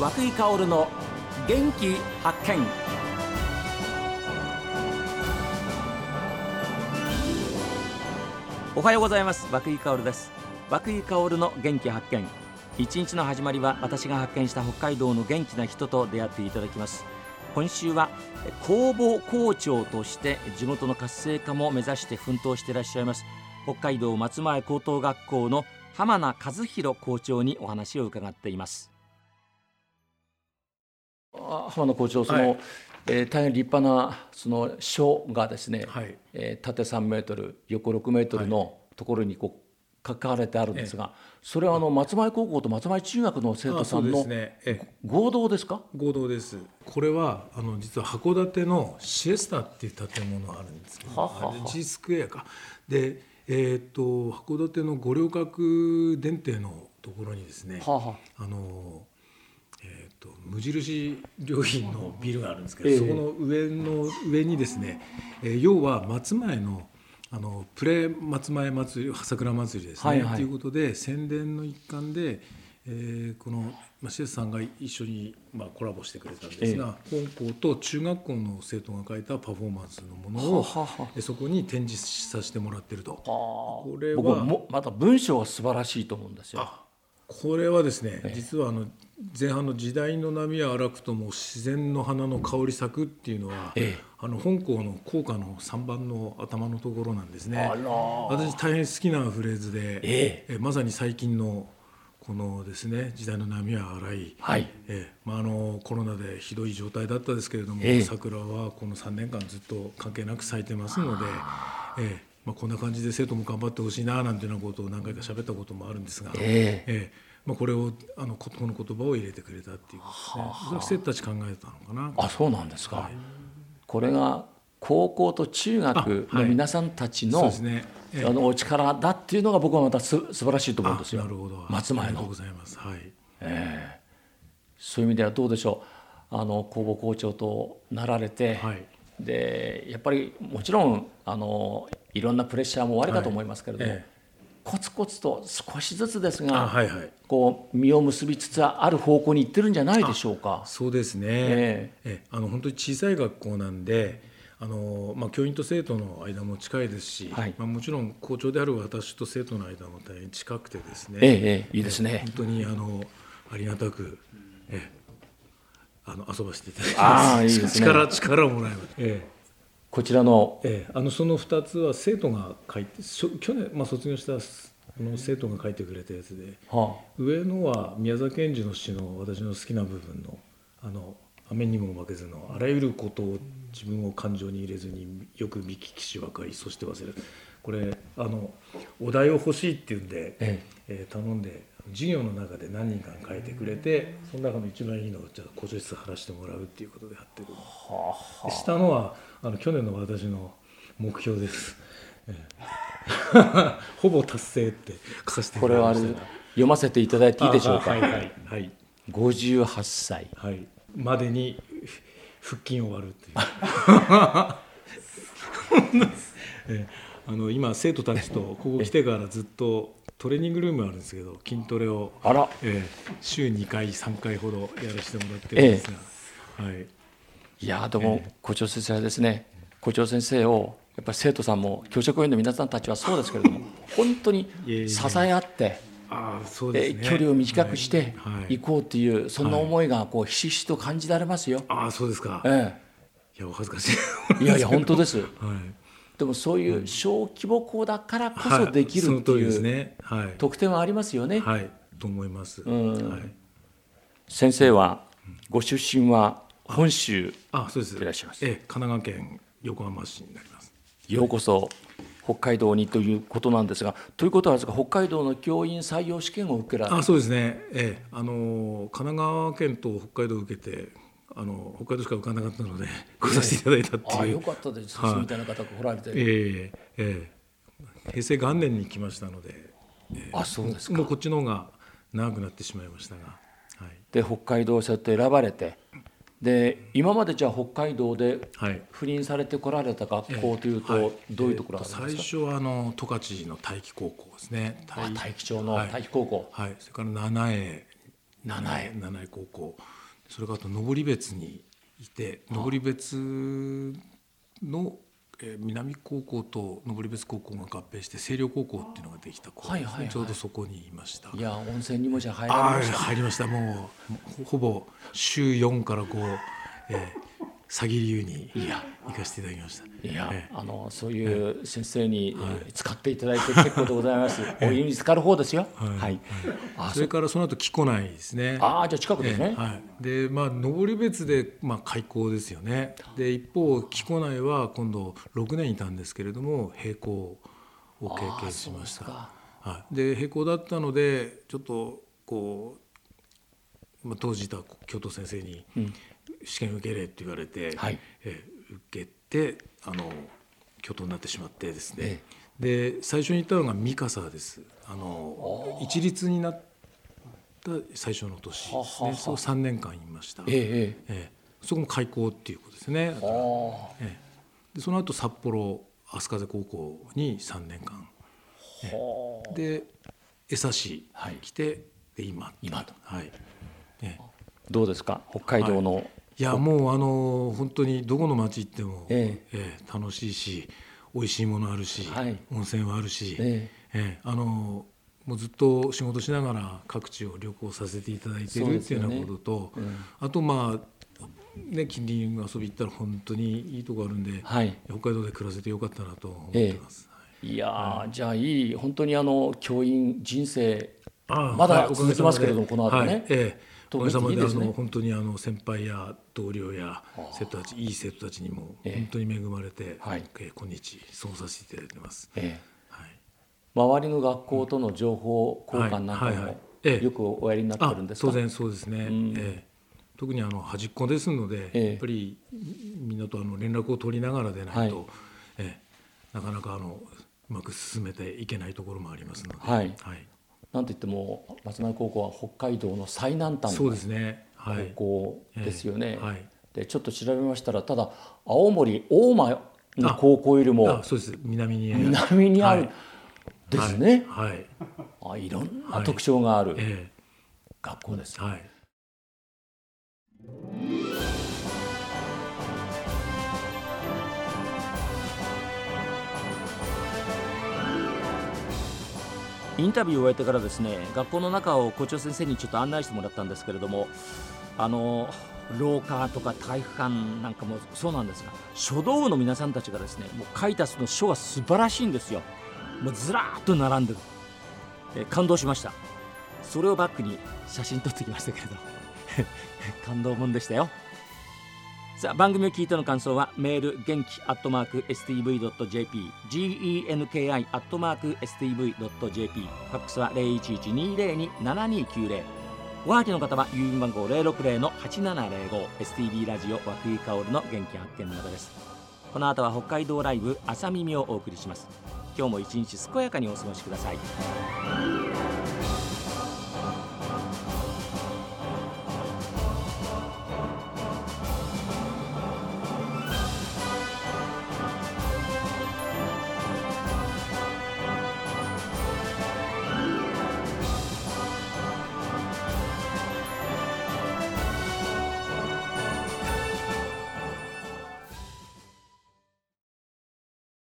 和久井薫の元気発見。おはようございます。和久井薫です。和久井薫の元気発見。一日の始まりは私が発見した北海道の元気な人と出会っていただきます。今週は工房校長として地元の活性化も目指して奮闘していらっしゃいます北海道松前高等学校の浜名和弘校長にお話を伺っています。浜野校長その、はい、えー、大変立派なその書がですね、はい、えー、縦3メートル横6メートルのところにこう書かれてあるんですが、はい、それはあの松前高校と松前中学の生徒さんの合同ですか？合同です。これはあの実は函館のシエスタっていう建物があるんですけど、はは G スクエアか。でえーと、函館の五稜郭電停のところにですね、ははあ。のえーと、無印良品のビルがあるんですけど、えー、そこの上の上にですね、えー、要は松前のあのプレ松前祭り桜祭りですね、はいはい、ということで宣伝の一環で、えー、この、まあ、シエスさんが一緒に、まあ、コラボしてくれたんですが、えー、本校と中学校の生徒が書いたパフォーマンスのものをははそこに展示させてもらってると。これは僕もまた文章が素晴らしいと思うんですよ。これはですね、えー、実はあの前半の時代の波は荒くとも自然の花の香り咲くっていうのは、ええ、あの本校の校歌の3番の頭のところなんですね。私大変好きなフレーズで、ええ、まさに最近のこのですね時代の波は荒い、はい。えまあ、あのコロナでひどい状態だったですけれども、桜はこの3年間ずっと関係なく咲いてますので、えまあ、こんな感じで生徒も頑張ってほしいななんていうようなことを何回か喋ったこともあるんですが。ええ。まあ、これをあのこの言葉を入れてくれたっていうことで、ね、はあ、生徒たち考えたのかな。あそうなんですか、はい、これが高校と中学の皆さんたちの,、はいね。ええ、あのお力だっていうのが僕はまたす素晴らしいと思うんですよ。なるほど。松前の。ありがとうございます、はい。ええ、そういう意味ではどうでしょう。あの工房校長となられて、はい、でやっぱりもちろんあのいろんなプレッシャーもおありかと思いますけれども、はいええ。コツコツと少しずつですが、はいはい、こう実を結びつつある方向に行ってるんじゃないでしょうか。そうですね。えー、えあの本当に小さい学校なんで。あのまあ、教員と生徒の間も近いですし、はい、まあ、もちろん校長である私と生徒の間も大変近くてですね、ええいいですね。本当にあのありがたく、えあの遊ばせていただきます。あいいです、ね、力力をもらいます、ええこちらの,、ええ、あのその2つは生徒が書いて去年、まあ、卒業したの生徒が書いてくれたやつで、はあ、上のは宮沢賢治の詩の私の好きな部分の「あの雨にも負けずのあらゆることを自分を感情に入れずによく見聞きし分かりそして忘れる」これあのお題を欲しいっていうんで、ええ。えー、頼んで授業の中で何人か書いてくれてその中の一番いいのをじゃあ校長室貼らせてもらうっていうことで貼ってる、はあ、下のはあの去年の私の目標です、えー、ほぼ達成って書かせてこれは読ませていただいていいでしょうか？はいはい、はい、58歳、はい、までに腹筋を割るっていう。えー、あの今生徒たちとここ来てからずっとトレーニングルームあるんですけど筋トレをあら、えー、週2回3回ほどやらせてもらってるんですが、えー、はい、いやでも、校長先生はですね校長先生をやっぱり生徒さんも教職員の皆さんたちはそうですけれども 本当に支え合ってあそうですね、距離を短くしてい。こうという、そんな思いがこうひしひしと感じられますよ。あそうですか、ええ、いやお恥ずかしい。いやいや本当です、はい、でもそういう小規模校だからこそできるっていう特典はありますよね。はい、と思います、はい、先生はご出身は本州あそうです。いらっしゃいます。ええ、神奈川県横浜市になります。ようこそ北海道にということなんですが、ということは北海道の教員採用試験を受けられあそうですね、ええ、あの神奈川県と北海道を受けてあの北海道しか受からなかったので来させていただいたっていう、あよかったです、はい、みたいな方が来られて、ええええ、平成元年に来ましたので、えあそうですもうこっちの方が長くなってしまいましたが、はい、で北海道そうやって選ばれてで今までじゃあ北海道で赴任されてこられた学校というと、どういうところですか、最初はあの十勝の大気高校ですね。大気町の大気高校、はい、それから七重。七重。七重高校それからあと登別にいて登別のえー、南高校と登別高校が合併して清涼高校っていうのができた頃、ね。はいはい、ちょうどそこにいました。いや温泉にもじゃ入りました。入りました。もうほぼ週4から5、えー、詐欺流に行かせていただきました。いや、ええ、あのそういう先生に使っていただいて結構でございます。お湯に浸かる方ですよ。はい。はい、それからその後木古内ですね。ああじゃ近くですね。はい。でまあ登別でまあ開校ですよね。で一方木古内は今度6年いたんですけれども閉校を経験しました。はい。で閉校だったのでちょっとこうまあ当時いた教頭先生に。うん試験受けれって言われて、はい、え受けてあの教頭になってしまってですね、えで最初に行ったのが三笠です。あの一律になった最初の年ですね。そう3年間いました、えええそこも開校っていうことですね。えでその後札幌飛鳥風高校に3年間。で江差市来て、はい、で今。今と、はい。えどうですか？北海道の、はいいやもうあの本当にどこの町行っても、ええ。え楽しいし美味しいものあるし、はい、温泉はあるし、ええ。あのもうずっと仕事しながら各地を旅行させていただいているっていうようなことと、ねうん、あとまあね、近隣遊び行ったら本当にいいとこあるんで、はい、北海道で暮らせてよかったなと思ってます。ええ、い。や、はい、じゃあいい。本当にあの教員人生まだ続きますけれども、この後ね。はいええおかげさまであの本当にあの先輩や同僚や生徒たちいい生徒たちにも本当に恵まれて、はい、今日過ごさせていただいてます、えはい、周りの学校との情報交換なんかもよくおやりになってるんですか、当然そうですね、ええ。特にあの端っこですので、えやっぱりみんなとあの連絡を取りながらでないと、はい、え。なかなかあのうまく進めていけないところもありますので、はい、はい、なんといっても松前高校は北海道の最南端の高校ですよね。はい、でちょっと調べましたらただ青森大間の高校よりもそうです。南に南にある、ですね。はい、あいろんな特徴がある学校です。はいインタビューを終えてからですね学校の中を校長先生にちょっと案内してもらったんですけれどもあの廊下とか体育館なんかもそうなんですが書道部の皆さんたちがですねもう書いたその書が素晴らしいんですよ。もうずらっと並んでる、え感動しました。それをバックに写真撮ってきましたけれど 感動もんでしたよ。さあ番組を聞いての感想はメール元気アットマーク STV.jp genki アットマーク STV.jp ファックスは0112027290おはぎの方は郵便番号060-8705 STV ラジオ和久井薫の元気発見などです。この後は北海道ライブ朝耳をお送りします。今日も一日健やかにお過ごしください。